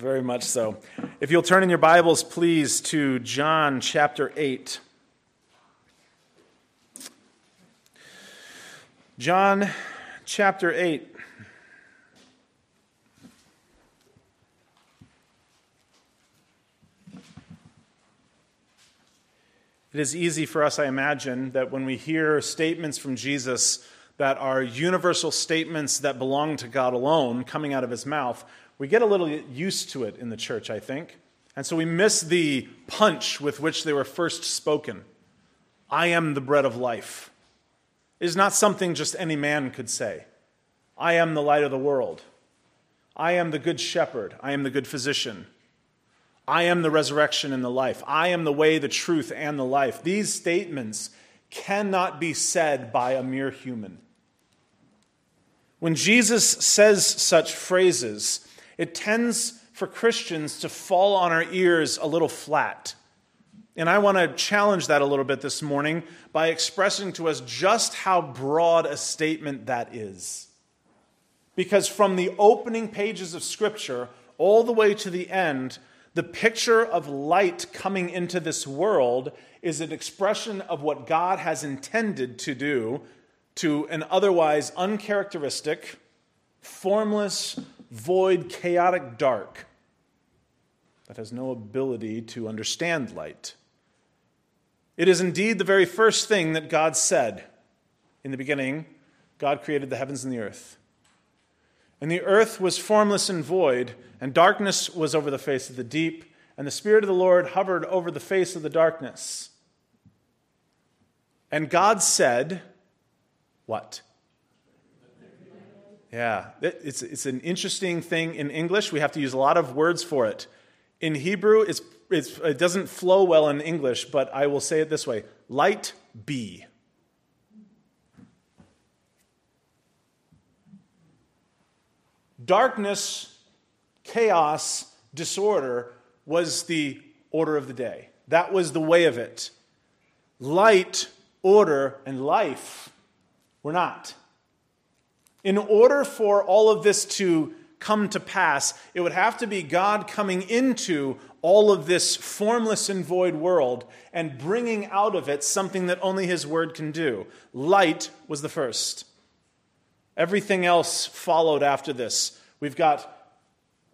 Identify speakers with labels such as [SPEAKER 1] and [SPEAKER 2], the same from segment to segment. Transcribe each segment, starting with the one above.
[SPEAKER 1] very much so. If you'll turn in your Bibles, please, to John chapter 8. John chapter 8. It is easy for us, I imagine, that when we hear statements from Jesus that are universal statements that belong to God alone coming out of his mouth, we get a little used to it in the church, I think. And so we miss the punch with which they were first spoken I am the bread of life. It is not something just any man could say. I am the light of the world. I am the good shepherd. I am the good physician. I am the resurrection and the life. I am the way, the truth, and the life. These statements cannot be said by a mere human. When Jesus says such phrases, it tends for Christians to fall on our ears a little flat. And I want to challenge that a little bit this morning by expressing to us just how broad a statement that is. Because from the opening pages of Scripture all the way to the end, the picture of light coming into this world is an expression of what God has intended to do to an otherwise uncharacteristic, formless, void, chaotic dark that has no ability to understand light. It is indeed the very first thing that God said. In the beginning, God created the heavens and the earth. And the earth was formless and void, and darkness was over the face of the deep, and the Spirit of the Lord hovered over the face of the darkness. And God said, What? Yeah, it's, it's an interesting thing in English. We have to use a lot of words for it. In Hebrew, it's, it's, it doesn't flow well in English, but I will say it this way light be. Darkness, chaos, disorder was the order of the day. That was the way of it. Light, order, and life were not. In order for all of this to come to pass, it would have to be God coming into all of this formless and void world and bringing out of it something that only His Word can do. Light was the first. Everything else followed after this. We've got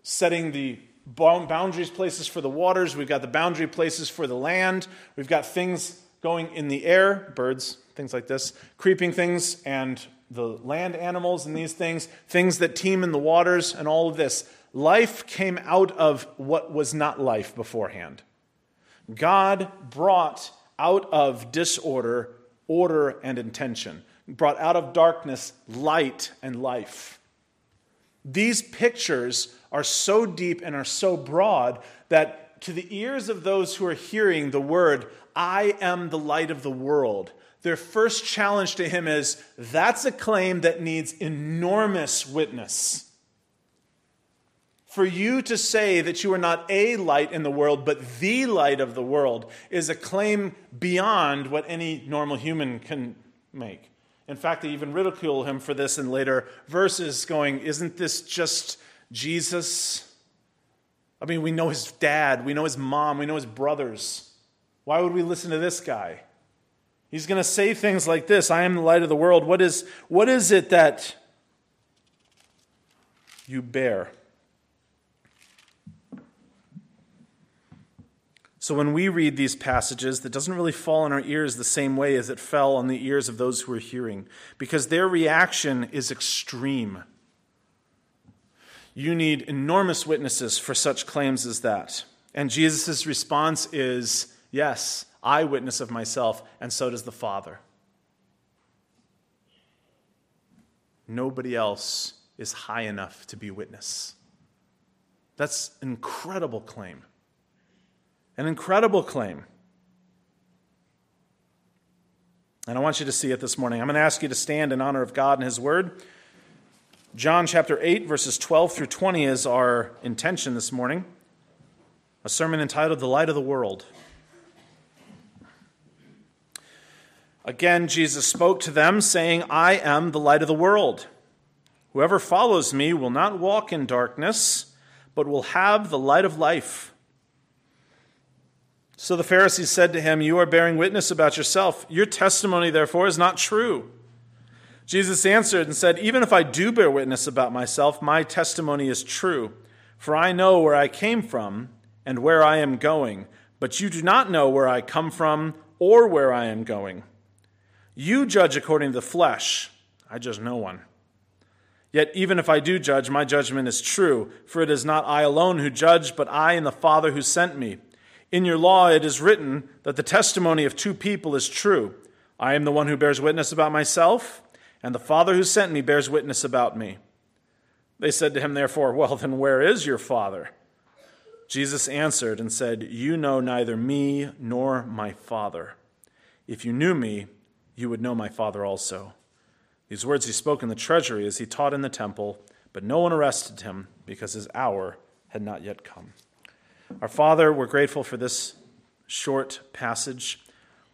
[SPEAKER 1] setting the boundaries places for the waters, we've got the boundary places for the land, we've got things going in the air, birds, things like this, creeping things, and the land animals and these things, things that teem in the waters, and all of this. Life came out of what was not life beforehand. God brought out of disorder order and intention, brought out of darkness light and life. These pictures are so deep and are so broad that to the ears of those who are hearing the word, I am the light of the world, their first challenge to him is that's a claim that needs enormous witness. For you to say that you are not a light in the world, but the light of the world, is a claim beyond what any normal human can make. In fact, they even ridicule him for this in later verses, going, Isn't this just Jesus? I mean, we know his dad, we know his mom, we know his brothers. Why would we listen to this guy? He's going to say things like this I am the light of the world. What is, what is it that you bear? So when we read these passages, that doesn't really fall on our ears the same way as it fell on the ears of those who are hearing, because their reaction is extreme. You need enormous witnesses for such claims as that. And Jesus' response is yes, eyewitness of myself, and so does the Father. Nobody else is high enough to be witness. That's an incredible claim. An incredible claim. And I want you to see it this morning. I'm going to ask you to stand in honor of God and His Word. John chapter 8, verses 12 through 20 is our intention this morning. A sermon entitled The Light of the World. Again, Jesus spoke to them, saying, I am the light of the world. Whoever follows me will not walk in darkness, but will have the light of life. So the Pharisees said to him, You are bearing witness about yourself. Your testimony, therefore, is not true. Jesus answered and said, Even if I do bear witness about myself, my testimony is true. For I know where I came from and where I am going, but you do not know where I come from or where I am going. You judge according to the flesh. I judge no one. Yet even if I do judge, my judgment is true, for it is not I alone who judge, but I and the Father who sent me. In your law it is written that the testimony of two people is true. I am the one who bears witness about myself, and the Father who sent me bears witness about me. They said to him, therefore, Well, then where is your Father? Jesus answered and said, You know neither me nor my Father. If you knew me, you would know my Father also. These words he spoke in the treasury as he taught in the temple, but no one arrested him because his hour had not yet come. Our Father, we're grateful for this short passage.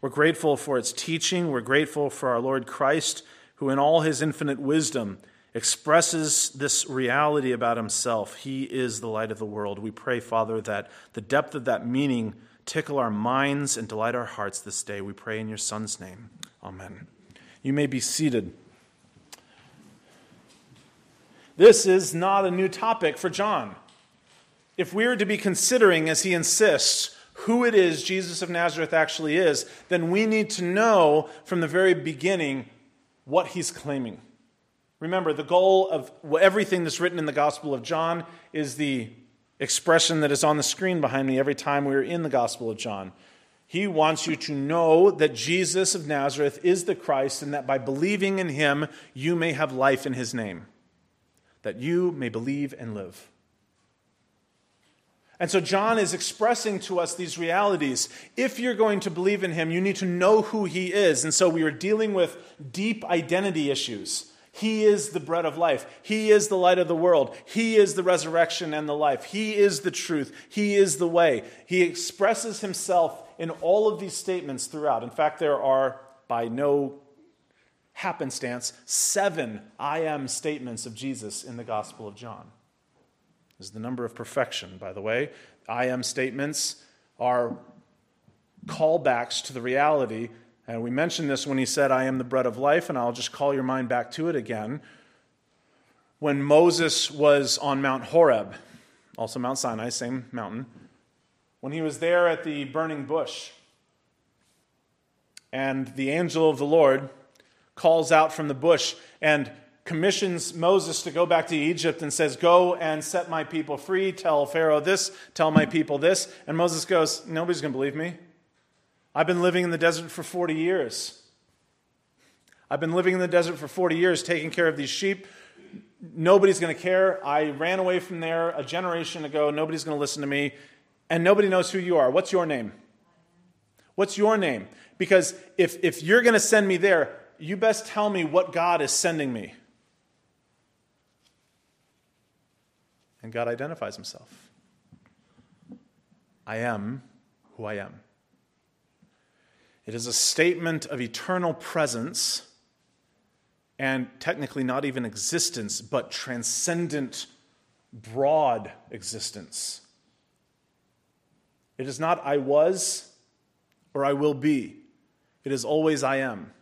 [SPEAKER 1] We're grateful for its teaching. We're grateful for our Lord Christ, who, in all his infinite wisdom, expresses this reality about himself. He is the light of the world. We pray, Father, that the depth of that meaning tickle our minds and delight our hearts this day. We pray in your Son's name. Amen. You may be seated. This is not a new topic for John. If we are to be considering, as he insists, who it is Jesus of Nazareth actually is, then we need to know from the very beginning what he's claiming. Remember, the goal of everything that's written in the Gospel of John is the expression that is on the screen behind me every time we are in the Gospel of John. He wants you to know that Jesus of Nazareth is the Christ and that by believing in him, you may have life in his name that you may believe and live. And so John is expressing to us these realities. If you're going to believe in him, you need to know who he is. And so we are dealing with deep identity issues. He is the bread of life. He is the light of the world. He is the resurrection and the life. He is the truth. He is the way. He expresses himself in all of these statements throughout. In fact, there are, by no happenstance, seven I am statements of Jesus in the Gospel of John. This is the number of perfection, by the way. I am statements are callbacks to the reality. And we mentioned this when he said, I am the bread of life, and I'll just call your mind back to it again. When Moses was on Mount Horeb, also Mount Sinai, same mountain, when he was there at the burning bush, and the angel of the Lord calls out from the bush and commissions Moses to go back to Egypt and says, Go and set my people free. Tell Pharaoh this, tell my people this. And Moses goes, Nobody's going to believe me. I've been living in the desert for 40 years. I've been living in the desert for 40 years, taking care of these sheep. Nobody's going to care. I ran away from there a generation ago. Nobody's going to listen to me. And nobody knows who you are. What's your name? What's your name? Because if, if you're going to send me there, you best tell me what God is sending me. And God identifies himself. I am who I am. It is a statement of eternal presence and technically not even existence, but transcendent, broad existence. It is not I was or I will be, it is always I am.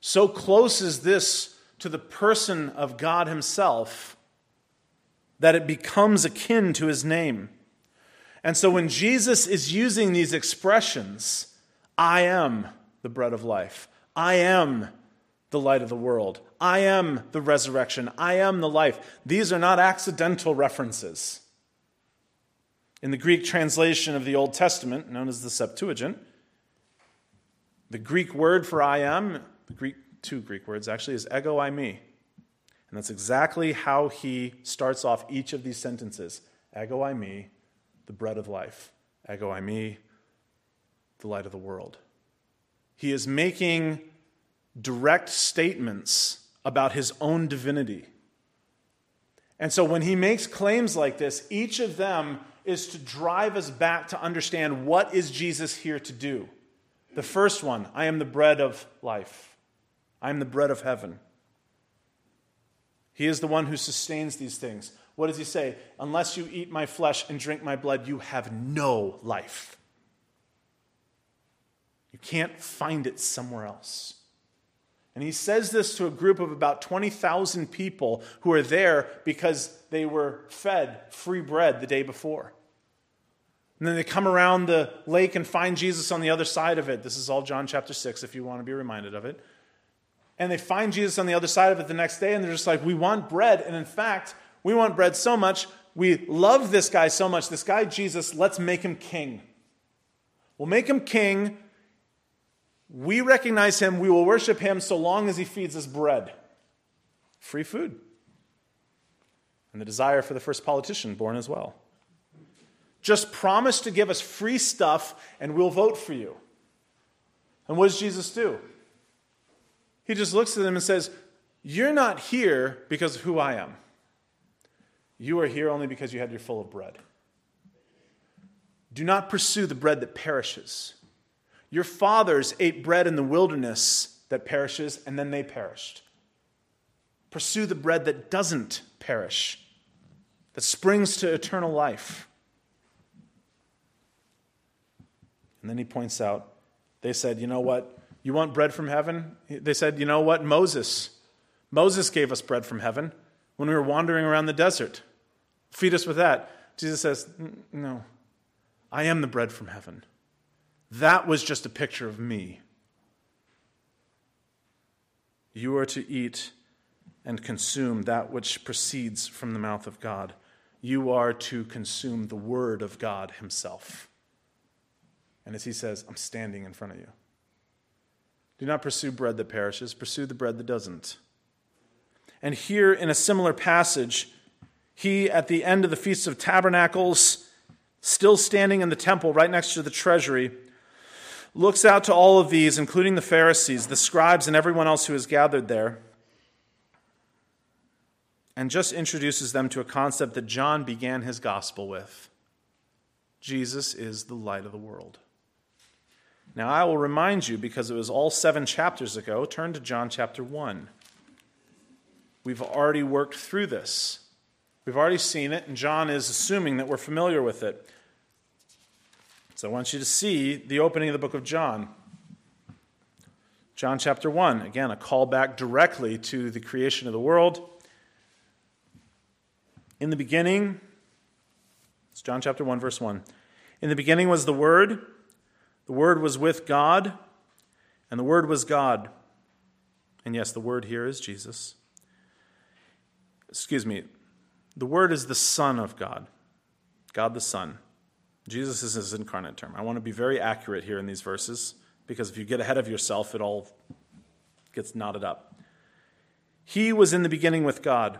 [SPEAKER 1] So close is this to the person of God Himself that it becomes akin to His name. And so when Jesus is using these expressions, I am the bread of life, I am the light of the world, I am the resurrection, I am the life, these are not accidental references. In the Greek translation of the Old Testament, known as the Septuagint, the Greek word for I am the Greek, two Greek words actually, is ego eimi. And that's exactly how he starts off each of these sentences. Ego eimi, the bread of life. Ego eimi, the light of the world. He is making direct statements about his own divinity. And so when he makes claims like this, each of them is to drive us back to understand what is Jesus here to do. The first one, I am the bread of life. I am the bread of heaven. He is the one who sustains these things. what does he say? Unless you eat my flesh and drink my blood, you have no life. Can't find it somewhere else. And he says this to a group of about 20,000 people who are there because they were fed free bread the day before. And then they come around the lake and find Jesus on the other side of it. This is all John chapter 6, if you want to be reminded of it. And they find Jesus on the other side of it the next day, and they're just like, We want bread. And in fact, we want bread so much, we love this guy so much, this guy Jesus, let's make him king. We'll make him king. We recognize him, we will worship him so long as he feeds us bread. Free food. And the desire for the first politician born as well. Just promise to give us free stuff and we'll vote for you. And what does Jesus do? He just looks at them and says, You're not here because of who I am. You are here only because you had your full of bread. Do not pursue the bread that perishes. Your fathers ate bread in the wilderness that perishes, and then they perished. Pursue the bread that doesn't perish, that springs to eternal life. And then he points out, they said, You know what? You want bread from heaven? They said, You know what? Moses. Moses gave us bread from heaven when we were wandering around the desert. Feed us with that. Jesus says, No, I am the bread from heaven. That was just a picture of me. You are to eat and consume that which proceeds from the mouth of God. You are to consume the word of God Himself. And as He says, I'm standing in front of you. Do not pursue bread that perishes, pursue the bread that doesn't. And here in a similar passage, he, at the end of the Feast of Tabernacles, still standing in the temple right next to the treasury, looks out to all of these, including the Pharisees, the scribes, and everyone else who is gathered there, and just introduces them to a concept that John began his gospel with Jesus is the light of the world. Now, I will remind you, because it was all seven chapters ago, turn to John chapter 1. We've already worked through this. We've already seen it, and John is assuming that we're familiar with it. So I want you to see the opening of the book of John. John chapter 1, again, a call back directly to the creation of the world. In the beginning, it's John chapter 1, verse 1. In the beginning was the Word, the Word was with God, and the Word was God. And yes, the Word here is Jesus. Excuse me, the Word is the Son of God, God the Son. Jesus is his incarnate term. I want to be very accurate here in these verses because if you get ahead of yourself, it all gets knotted up. He was in the beginning with God.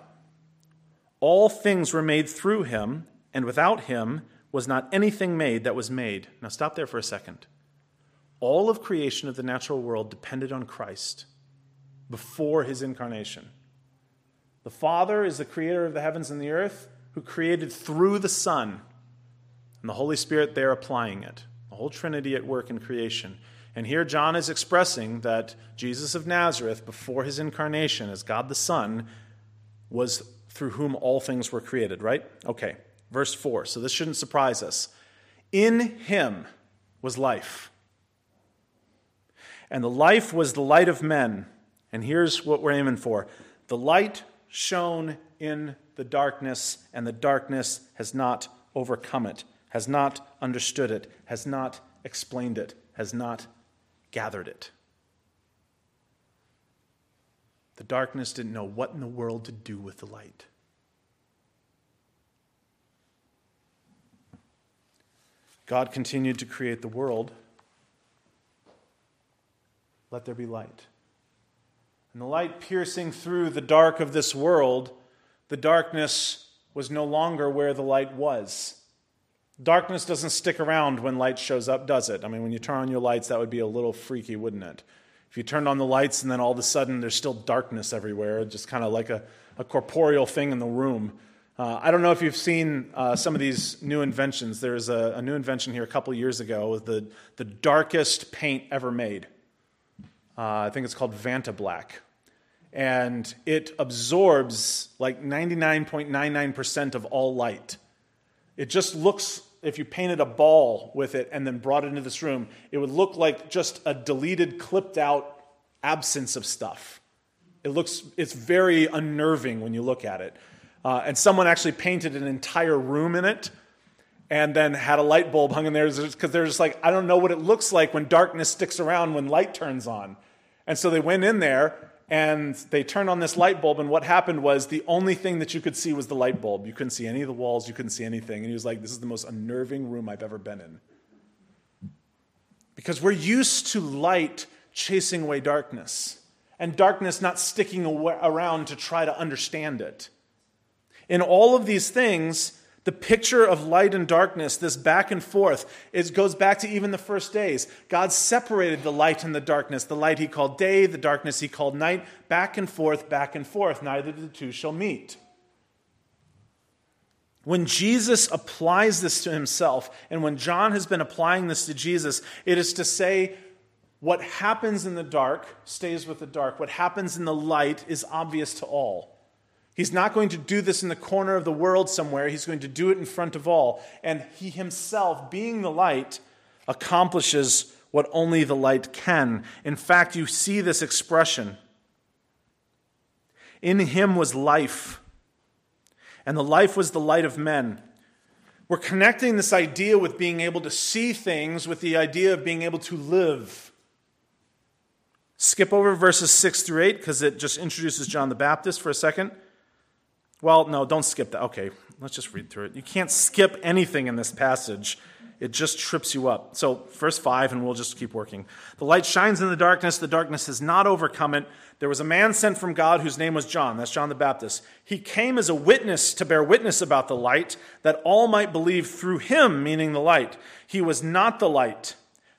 [SPEAKER 1] All things were made through him, and without him was not anything made that was made. Now stop there for a second. All of creation of the natural world depended on Christ before his incarnation. The Father is the creator of the heavens and the earth, who created through the Son, and the Holy Spirit there applying it. The whole Trinity at work in creation. And here John is expressing that Jesus of Nazareth, before his incarnation as God the Son, was through whom all things were created, right? Okay, verse 4. So this shouldn't surprise us. In him was life. And the life was the light of men. And here's what we're aiming for the light shone in the darkness, and the darkness has not overcome it, has not understood it, has not explained it, has not gathered it. The darkness didn't know what in the world to do with the light. God continued to create the world. Let there be light. And the light piercing through the dark of this world, the darkness was no longer where the light was. Darkness doesn't stick around when light shows up, does it? I mean, when you turn on your lights, that would be a little freaky, wouldn't it? If you turned on the lights and then all of a sudden there's still darkness everywhere, just kind of like a, a corporeal thing in the room. Uh, I don't know if you've seen uh, some of these new inventions. There's a, a new invention here a couple years ago, the, the darkest paint ever made. Uh, I think it's called Vantablack. and it absorbs like 99.99% of all light. It just looks, if you painted a ball with it and then brought it into this room, it would look like just a deleted, clipped out absence of stuff. It looks, it's very unnerving when you look at it. Uh, and someone actually painted an entire room in it and then had a light bulb hung in there because they're just like, I don't know what it looks like when darkness sticks around when light turns on. And so they went in there and they turned on this light bulb, and what happened was the only thing that you could see was the light bulb. You couldn't see any of the walls, you couldn't see anything. And he was like, This is the most unnerving room I've ever been in. Because we're used to light chasing away darkness, and darkness not sticking around to try to understand it. In all of these things, the picture of light and darkness, this back and forth, it goes back to even the first days. God separated the light and the darkness. The light he called day, the darkness he called night, back and forth, back and forth. Neither of the two shall meet. When Jesus applies this to himself, and when John has been applying this to Jesus, it is to say, what happens in the dark stays with the dark. What happens in the light is obvious to all. He's not going to do this in the corner of the world somewhere. He's going to do it in front of all. And he himself, being the light, accomplishes what only the light can. In fact, you see this expression. In him was life, and the life was the light of men. We're connecting this idea with being able to see things with the idea of being able to live. Skip over verses 6 through 8 because it just introduces John the Baptist for a second. Well, no, don't skip that. Okay, let's just read through it. You can't skip anything in this passage. It just trips you up. So, verse 5, and we'll just keep working. The light shines in the darkness, the darkness has not overcome it. There was a man sent from God whose name was John. That's John the Baptist. He came as a witness to bear witness about the light, that all might believe through him, meaning the light. He was not the light,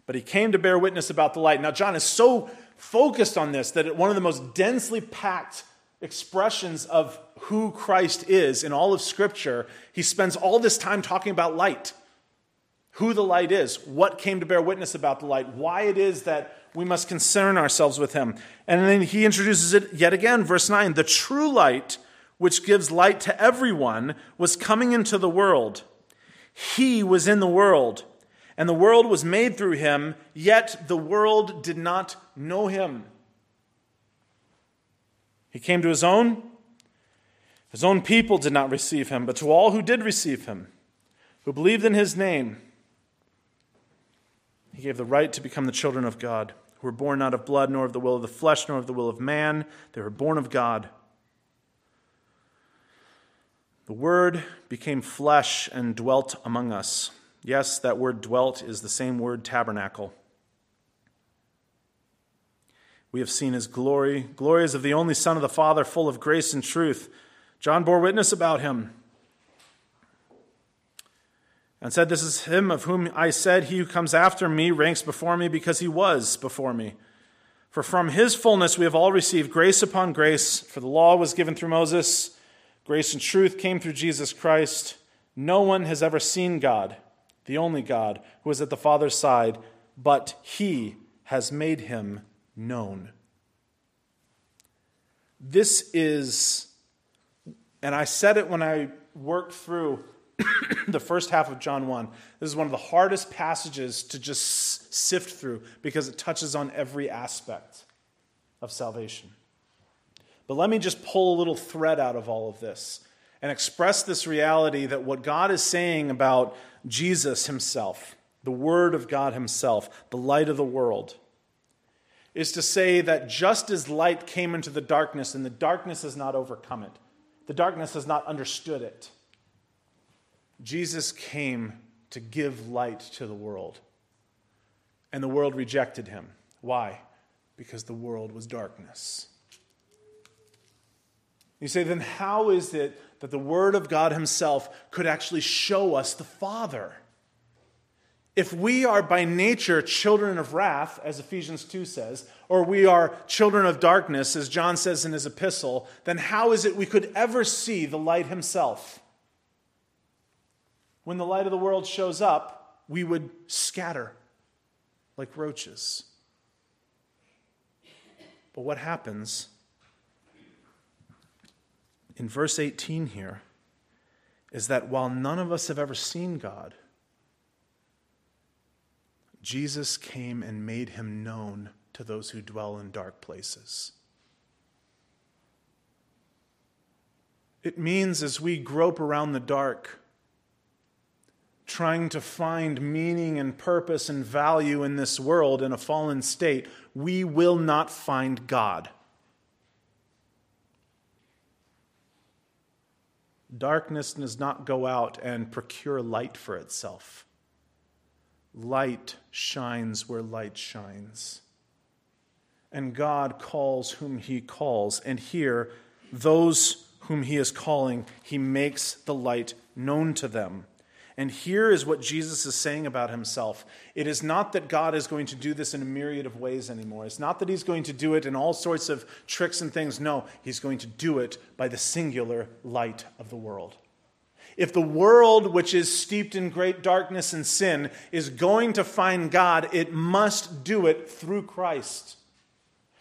[SPEAKER 1] but he came to bear witness about the light. Now, John is so focused on this that one of the most densely packed expressions of who Christ is in all of Scripture, he spends all this time talking about light. Who the light is, what came to bear witness about the light, why it is that we must concern ourselves with him. And then he introduces it yet again, verse 9 the true light, which gives light to everyone, was coming into the world. He was in the world, and the world was made through him, yet the world did not know him. He came to his own. His own people did not receive him, but to all who did receive him, who believed in his name, he gave the right to become the children of God, who were born not of blood, nor of the will of the flesh, nor of the will of man. They were born of God. The Word became flesh and dwelt among us. Yes, that word dwelt is the same word tabernacle. We have seen his glory. Glory is of the only Son of the Father, full of grace and truth. John bore witness about him and said, This is him of whom I said, He who comes after me ranks before me because he was before me. For from his fullness we have all received grace upon grace, for the law was given through Moses, grace and truth came through Jesus Christ. No one has ever seen God, the only God, who is at the Father's side, but he has made him known. This is, and I said it when I worked through the first half of John 1. This is one of the hardest passages to just sift through because it touches on every aspect of salvation. But let me just pull a little thread out of all of this and express this reality that what God is saying about Jesus himself, the Word of God himself, the light of the world, is to say that just as light came into the darkness and the darkness has not overcome it, the darkness has not understood it, Jesus came to give light to the world. And the world rejected him. Why? Because the world was darkness. You say, then how is it that the Word of God Himself could actually show us the Father? If we are by nature children of wrath, as Ephesians 2 says, or we are children of darkness, as John says in his epistle, then how is it we could ever see the light himself? When the light of the world shows up, we would scatter like roaches. But what happens in verse 18 here is that while none of us have ever seen God, Jesus came and made him known to those who dwell in dark places. It means as we grope around the dark, trying to find meaning and purpose and value in this world in a fallen state, we will not find God. Darkness does not go out and procure light for itself. Light shines where light shines. And God calls whom he calls. And here, those whom he is calling, he makes the light known to them. And here is what Jesus is saying about himself. It is not that God is going to do this in a myriad of ways anymore. It's not that he's going to do it in all sorts of tricks and things. No, he's going to do it by the singular light of the world. If the world, which is steeped in great darkness and sin, is going to find God, it must do it through Christ.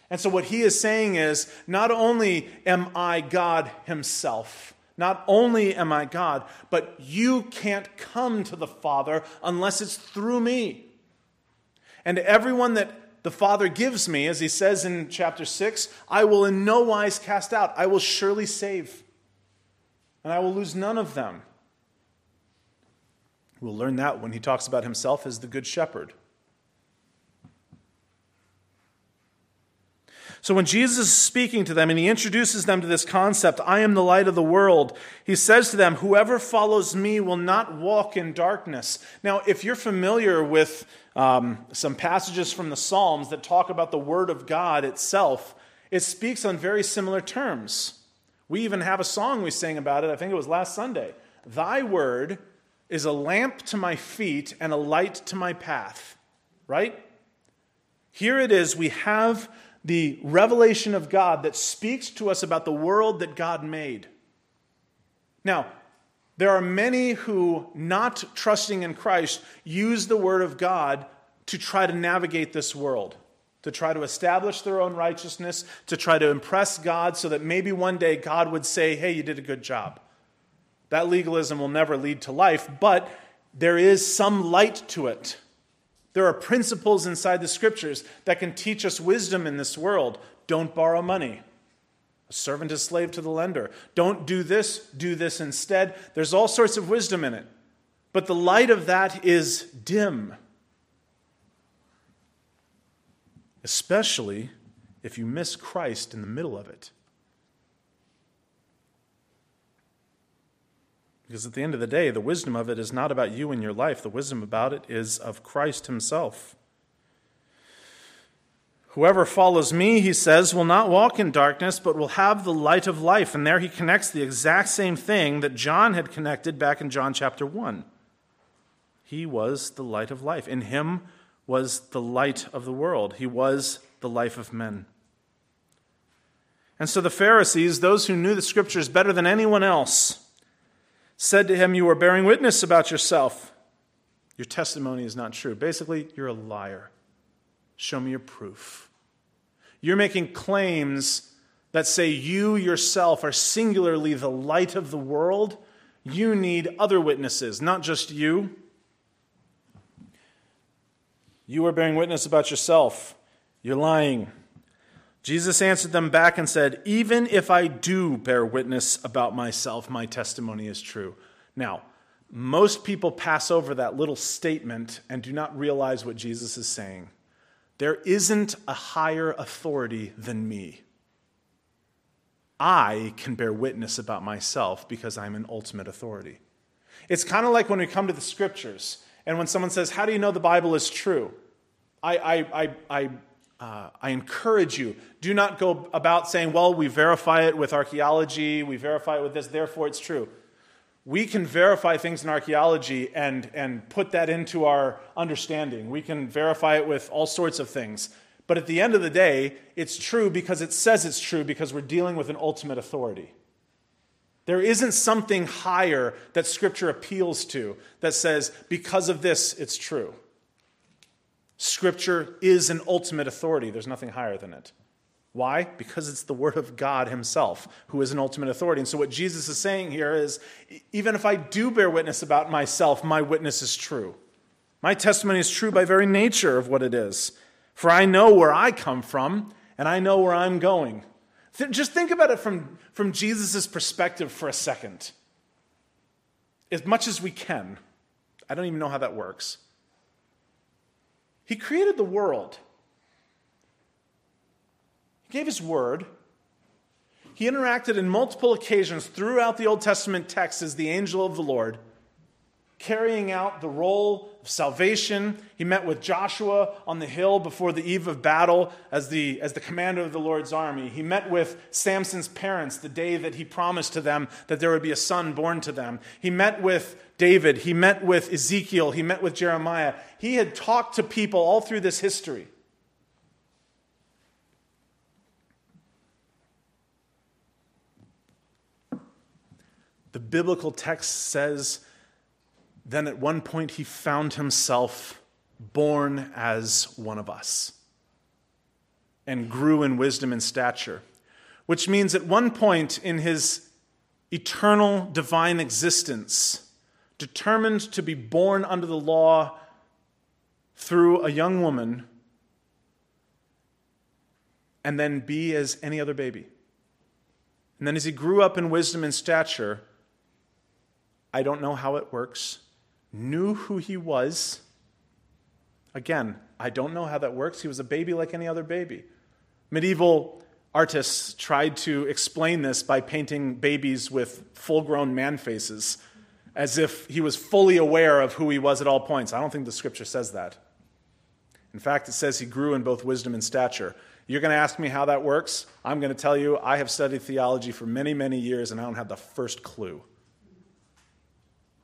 [SPEAKER 1] And so, what he is saying is not only am I God himself, not only am I God, but you can't come to the Father unless it's through me. And everyone that the Father gives me, as he says in chapter 6, I will in no wise cast out. I will surely save. And I will lose none of them. We'll learn that when he talks about himself as the Good Shepherd. So when Jesus is speaking to them and he introduces them to this concept, I am the light of the world, he says to them, Whoever follows me will not walk in darkness. Now, if you're familiar with um, some passages from the Psalms that talk about the Word of God itself, it speaks on very similar terms. We even have a song we sang about it, I think it was last Sunday. Thy Word is a lamp to my feet and a light to my path, right? Here it is, we have the revelation of God that speaks to us about the world that God made. Now, there are many who, not trusting in Christ, use the Word of God to try to navigate this world, to try to establish their own righteousness, to try to impress God so that maybe one day God would say, Hey, you did a good job. That legalism will never lead to life, but there is some light to it. There are principles inside the scriptures that can teach us wisdom in this world. Don't borrow money. A servant is slave to the lender. Don't do this, do this instead. There's all sorts of wisdom in it. But the light of that is dim. Especially if you miss Christ in the middle of it. Because at the end of the day, the wisdom of it is not about you and your life. The wisdom about it is of Christ Himself. Whoever follows me, he says, will not walk in darkness, but will have the light of life. And there he connects the exact same thing that John had connected back in John chapter 1. He was the light of life. In him was the light of the world, he was the life of men. And so the Pharisees, those who knew the scriptures better than anyone else, said to him, You are bearing witness about yourself. Your testimony is not true. Basically, you're a liar. Show me your proof. You're making claims that say you yourself are singularly the light of the world. You need other witnesses, not just you. You are bearing witness about yourself. You're lying. Jesus answered them back and said, Even if I do bear witness about myself, my testimony is true. Now, most people pass over that little statement and do not realize what Jesus is saying. There isn't a higher authority than me. I can bear witness about myself because I'm an ultimate authority. It's kind of like when we come to the scriptures and when someone says, How do you know the Bible is true? I, I, I, I uh, I encourage you, do not go about saying, well, we verify it with archaeology, we verify it with this, therefore it's true. We can verify things in archaeology and, and put that into our understanding. We can verify it with all sorts of things. But at the end of the day, it's true because it says it's true because we're dealing with an ultimate authority. There isn't something higher that Scripture appeals to that says, because of this, it's true. Scripture is an ultimate authority, there's nothing higher than it. Why? Because it's the Word of God Himself who is an ultimate authority. And so, what Jesus is saying here is even if I do bear witness about myself, my witness is true. My testimony is true by very nature of what it is. For I know where I come from, and I know where I'm going. Just think about it from, from Jesus' perspective for a second. As much as we can. I don't even know how that works. He created the world. He gave his word. He interacted in multiple occasions throughout the Old Testament text as the angel of the Lord carrying out the role of salvation. He met with Joshua on the hill before the eve of battle as the, as the commander of the Lord's army. He met with Samson's parents the day that he promised to them that there would be a son born to them. He met with David. He met with Ezekiel. He met with Jeremiah. He had talked to people all through this history. The biblical text says then at one point he found himself born as one of us and grew in wisdom and stature, which means at one point in his eternal divine existence, determined to be born under the law through a young woman and then be as any other baby. And then as he grew up in wisdom and stature, I don't know how it works knew who he was. Again, I don't know how that works. He was a baby like any other baby. Medieval artists tried to explain this by painting babies with full grown man faces, as if he was fully aware of who he was at all points. I don't think the scripture says that. In fact, it says he grew in both wisdom and stature. You're going to ask me how that works? I'm going to tell you I have studied theology for many, many years, and I don't have the first clue.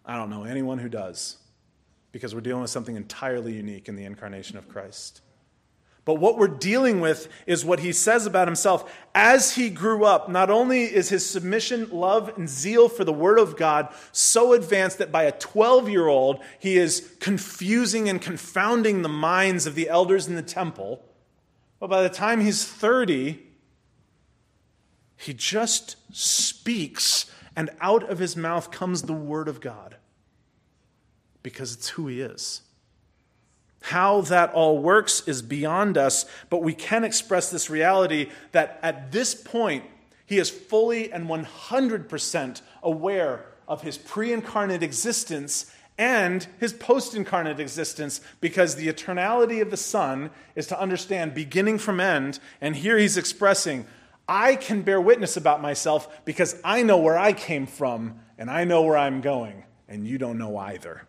[SPEAKER 1] I don't know anyone who does because we're dealing with something entirely unique in the incarnation of Christ. But what we're dealing with is what he says about himself. As he grew up, not only is his submission, love, and zeal for the Word of God so advanced that by a 12 year old, he is confusing and confounding the minds of the elders in the temple. But by the time he's 30, he just speaks and out of his mouth comes the word of God because it's who he is. How that all works is beyond us, but we can express this reality that at this point, he is fully and 100% aware of his pre incarnate existence and his post incarnate existence because the eternality of the Son is to understand beginning from end. And here he's expressing, I can bear witness about myself because I know where I came from and I know where I'm going, and you don't know either.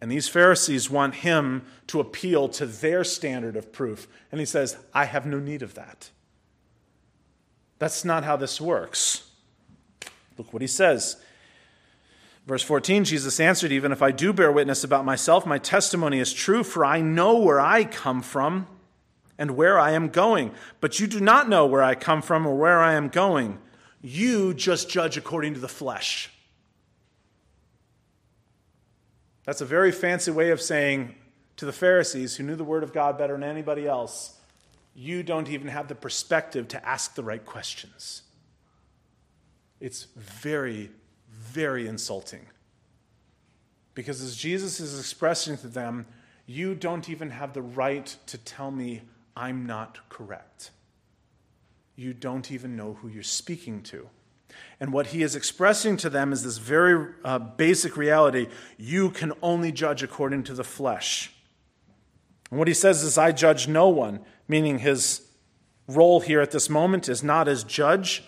[SPEAKER 1] And these Pharisees want him to appeal to their standard of proof. And he says, I have no need of that. That's not how this works. Look what he says. Verse 14 Jesus answered, Even if I do bear witness about myself, my testimony is true, for I know where I come from and where I am going. But you do not know where I come from or where I am going. You just judge according to the flesh. That's a very fancy way of saying to the Pharisees, who knew the Word of God better than anybody else, you don't even have the perspective to ask the right questions. It's very, very insulting. Because as Jesus is expressing to them, you don't even have the right to tell me I'm not correct. You don't even know who you're speaking to. And what he is expressing to them is this very uh, basic reality you can only judge according to the flesh. And what he says is, I judge no one, meaning his role here at this moment is not as judge.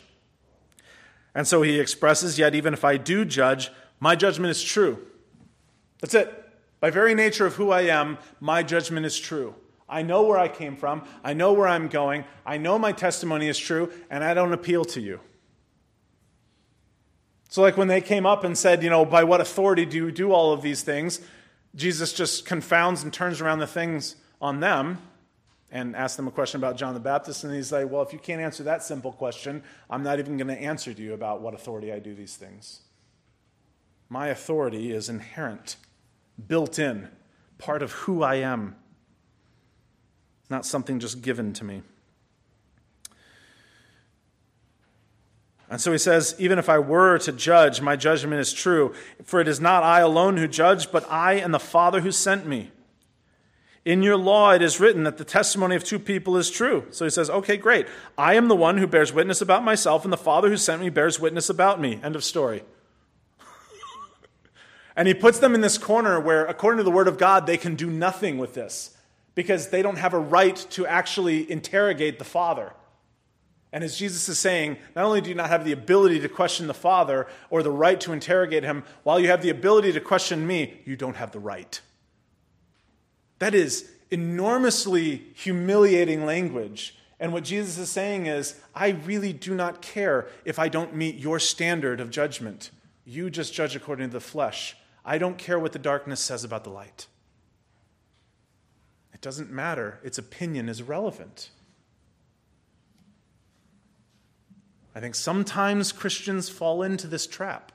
[SPEAKER 1] And so he expresses, yet even if I do judge, my judgment is true. That's it. By very nature of who I am, my judgment is true. I know where I came from. I know where I'm going. I know my testimony is true, and I don't appeal to you. So, like when they came up and said, you know, by what authority do you do all of these things? Jesus just confounds and turns around the things on them and asks them a question about John the Baptist. And he's like, well, if you can't answer that simple question, I'm not even going to answer to you about what authority I do these things. My authority is inherent, built in, part of who I am. not something just given to me. And so he says, Even if I were to judge, my judgment is true. For it is not I alone who judge, but I and the Father who sent me. In your law, it is written that the testimony of two people is true. So he says, Okay, great. I am the one who bears witness about myself, and the Father who sent me bears witness about me. End of story. and he puts them in this corner where, according to the Word of God, they can do nothing with this because they don't have a right to actually interrogate the Father. And as Jesus is saying, not only do you not have the ability to question the Father or the right to interrogate him, while you have the ability to question me, you don't have the right. That is enormously humiliating language. And what Jesus is saying is, I really do not care if I don't meet your standard of judgment. You just judge according to the flesh. I don't care what the darkness says about the light. It doesn't matter. Its opinion is relevant. I think sometimes Christians fall into this trap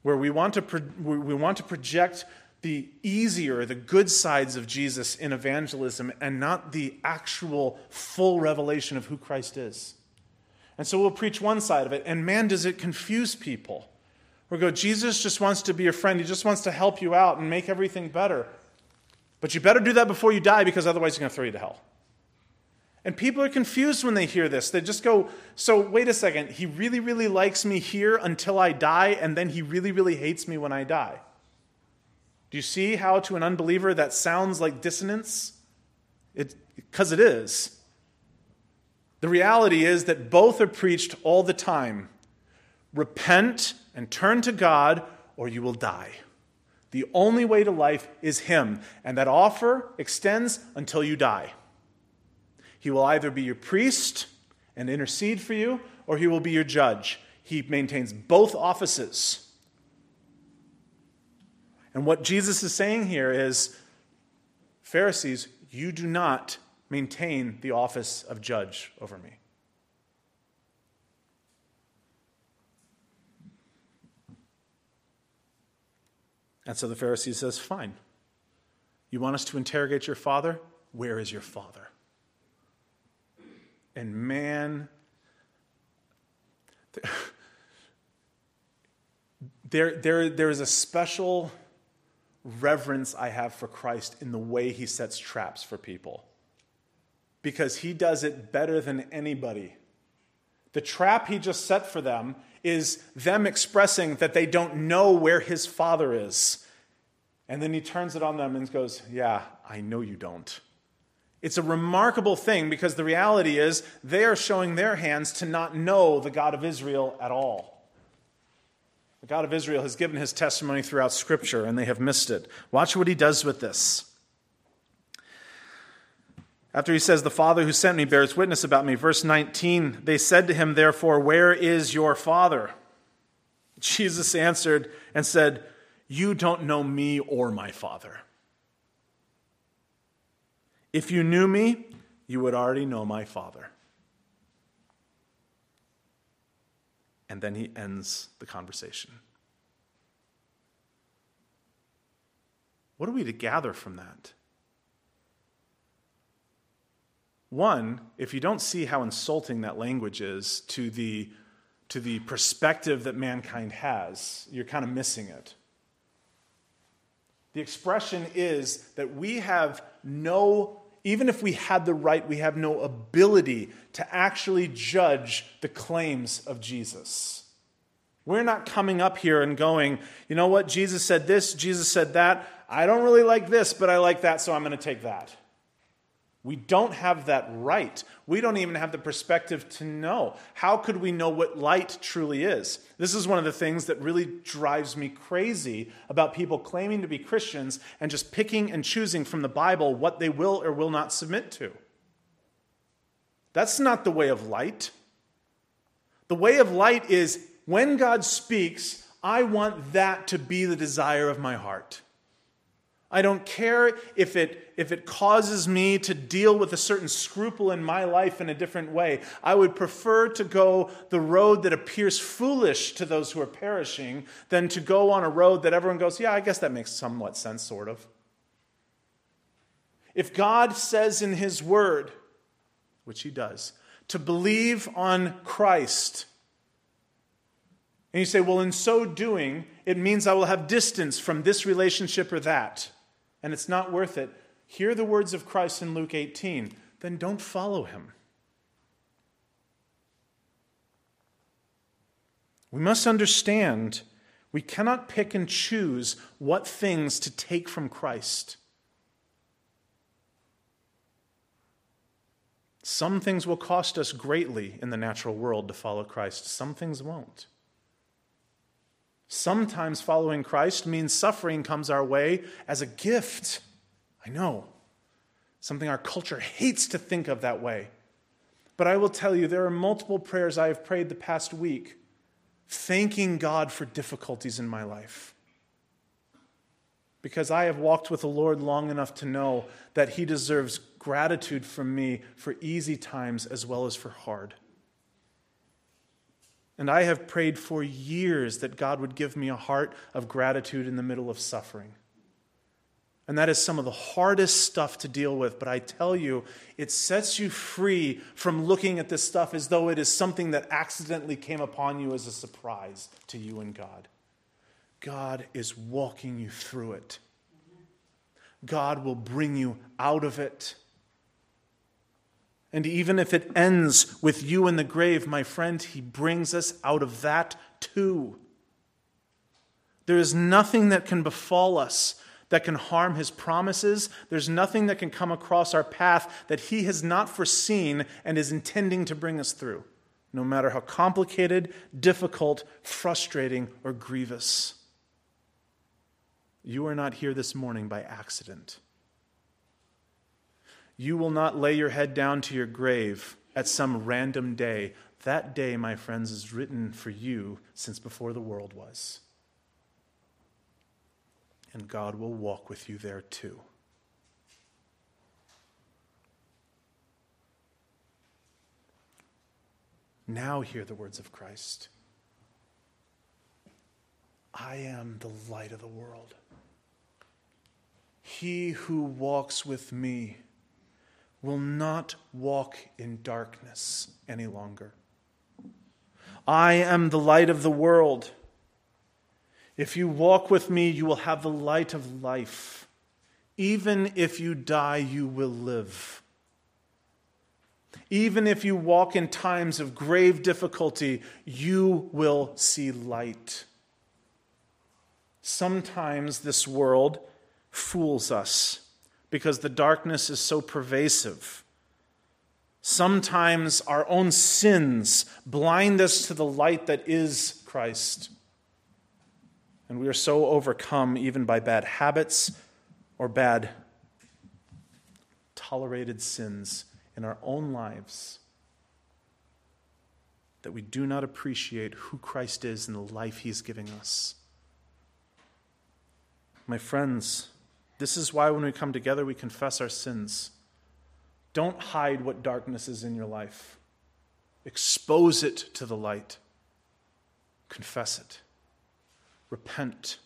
[SPEAKER 1] where we want to, pro- we want to project the easier, the good sides of Jesus in evangelism and not the actual full revelation of who Christ is. And so we'll preach one side of it, and man, does it confuse people. We go, Jesus just wants to be your friend. He just wants to help you out and make everything better. But you better do that before you die because otherwise he's going to throw you to hell. And people are confused when they hear this. They just go, So, wait a second, he really, really likes me here until I die, and then he really, really hates me when I die. Do you see how, to an unbeliever, that sounds like dissonance? Because it, it is. The reality is that both are preached all the time repent and turn to God, or you will die. The only way to life is Him, and that offer extends until you die. He will either be your priest and intercede for you, or he will be your judge. He maintains both offices. And what Jesus is saying here is Pharisees, you do not maintain the office of judge over me. And so the Pharisee says, Fine. You want us to interrogate your father? Where is your father? And man, there, there, there is a special reverence I have for Christ in the way he sets traps for people. Because he does it better than anybody. The trap he just set for them is them expressing that they don't know where his father is. And then he turns it on them and goes, Yeah, I know you don't. It's a remarkable thing because the reality is they are showing their hands to not know the God of Israel at all. The God of Israel has given his testimony throughout Scripture and they have missed it. Watch what he does with this. After he says, The Father who sent me bears witness about me, verse 19, they said to him, Therefore, where is your Father? Jesus answered and said, You don't know me or my Father. If you knew me, you would already know my Father. And then he ends the conversation. What are we to gather from that? One, if you don't see how insulting that language is to the, to the perspective that mankind has, you're kind of missing it. The expression is that we have no even if we had the right, we have no ability to actually judge the claims of Jesus. We're not coming up here and going, you know what, Jesus said this, Jesus said that. I don't really like this, but I like that, so I'm going to take that. We don't have that right. We don't even have the perspective to know. How could we know what light truly is? This is one of the things that really drives me crazy about people claiming to be Christians and just picking and choosing from the Bible what they will or will not submit to. That's not the way of light. The way of light is when God speaks, I want that to be the desire of my heart. I don't care if it, if it causes me to deal with a certain scruple in my life in a different way. I would prefer to go the road that appears foolish to those who are perishing than to go on a road that everyone goes, yeah, I guess that makes somewhat sense, sort of. If God says in His Word, which He does, to believe on Christ, and you say, well, in so doing, it means I will have distance from this relationship or that, and it's not worth it. Hear the words of Christ in Luke 18, then don't follow Him. We must understand we cannot pick and choose what things to take from Christ. Some things will cost us greatly in the natural world to follow Christ, some things won't. Sometimes following Christ means suffering comes our way as a gift. I know. Something our culture hates to think of that way. But I will tell you, there are multiple prayers I have prayed the past week thanking God for difficulties in my life. Because I have walked with the Lord long enough to know that He deserves gratitude from me for easy times as well as for hard. And I have prayed for years that God would give me a heart of gratitude in the middle of suffering. And that is some of the hardest stuff to deal with. But I tell you, it sets you free from looking at this stuff as though it is something that accidentally came upon you as a surprise to you and God. God is walking you through it. God will bring you out of it. And even if it ends with you in the grave, my friend, He brings us out of that too. There is nothing that can befall us that can harm his promises. There's nothing that can come across our path that he has not foreseen and is intending to bring us through, no matter how complicated, difficult, frustrating, or grievous. You are not here this morning by accident. You will not lay your head down to your grave at some random day. That day, my friends, is written for you since before the world was and God will walk with you there too. Now hear the words of Christ. I am the light of the world. He who walks with me will not walk in darkness any longer. I am the light of the world. If you walk with me, you will have the light of life. Even if you die, you will live. Even if you walk in times of grave difficulty, you will see light. Sometimes this world fools us because the darkness is so pervasive. Sometimes our own sins blind us to the light that is Christ. And we are so overcome even by bad habits or bad tolerated sins in our own lives that we do not appreciate who Christ is and the life he's giving us. My friends, this is why when we come together, we confess our sins. Don't hide what darkness is in your life, expose it to the light, confess it. Repent.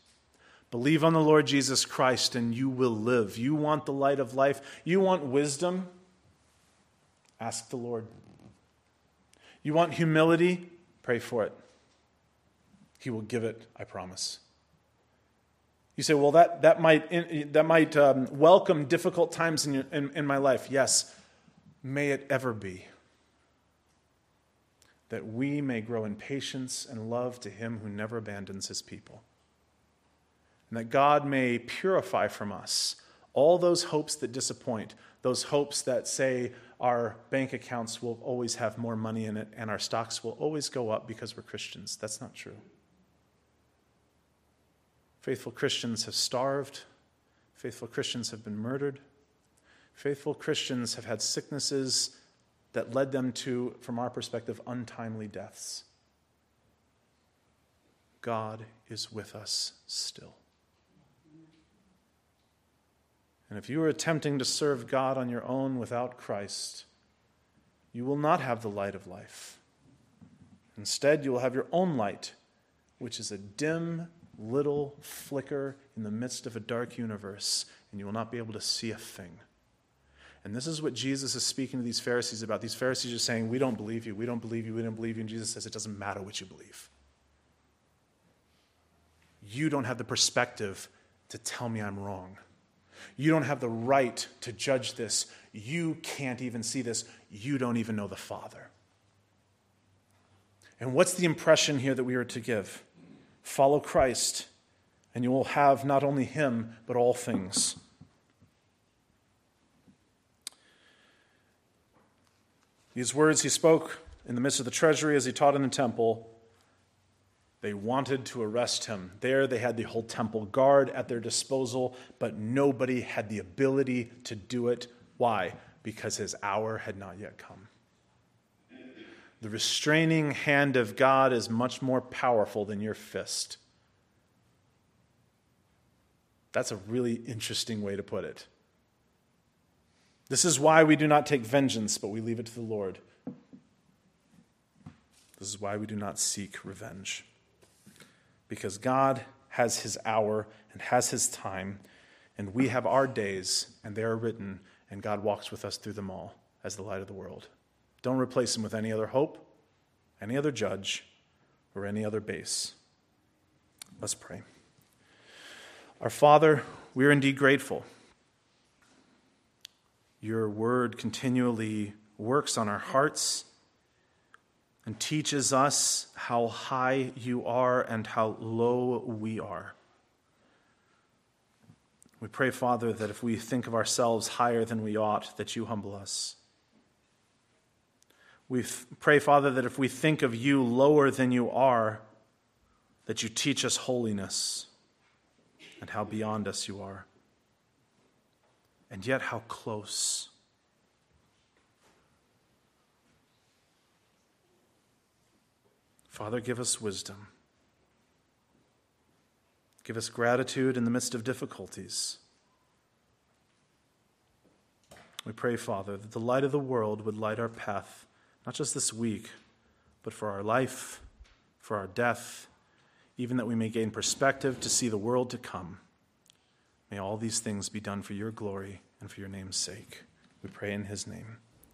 [SPEAKER 1] Believe on the Lord Jesus Christ and you will live. You want the light of life, you want wisdom? Ask the Lord. You want humility? Pray for it. He will give it, I promise. You say, well, that, that might, that might um, welcome difficult times in, your, in, in my life. Yes, may it ever be. That we may grow in patience and love to him who never abandons his people and that God may purify from us all those hopes that disappoint, those hopes that say our bank accounts will always have more money in it and our stocks will always go up because we're Christians. That's not true. Faithful Christians have starved, faithful Christians have been murdered, faithful Christians have had sicknesses that led them to, from our perspective, untimely deaths. God is with us still. And if you are attempting to serve God on your own without Christ, you will not have the light of life. Instead, you will have your own light, which is a dim little flicker in the midst of a dark universe, and you will not be able to see a thing. And this is what Jesus is speaking to these Pharisees about. These Pharisees are saying, We don't believe you, we don't believe you, we don't believe you. And Jesus says, It doesn't matter what you believe. You don't have the perspective to tell me I'm wrong. You don't have the right to judge this. You can't even see this. You don't even know the Father. And what's the impression here that we are to give? Follow Christ, and you will have not only Him, but all things. These words he spoke in the midst of the treasury as he taught in the temple they wanted to arrest him. There, they had the whole temple guard at their disposal, but nobody had the ability to do it. Why? Because his hour had not yet come. The restraining hand of God is much more powerful than your fist. That's a really interesting way to put it. This is why we do not take vengeance, but we leave it to the Lord. This is why we do not seek revenge because God has his hour and has his time, and we have our days, and they are written, and God walks with us through them all as the light of the world. Don't replace him with any other hope, any other judge, or any other base. Let's pray. Our Father, we are indeed grateful. Your word continually works on our hearts and teaches us how high you are and how low we are. We pray, Father, that if we think of ourselves higher than we ought, that you humble us. We pray, Father, that if we think of you lower than you are, that you teach us holiness and how beyond us you are, and yet how close. Father, give us wisdom. Give us gratitude in the midst of difficulties. We pray, Father, that the light of the world would light our path, not just this week, but for our life, for our death, even that we may gain perspective to see the world to come. May all these things be done for your glory and for your name's sake. We pray in his name.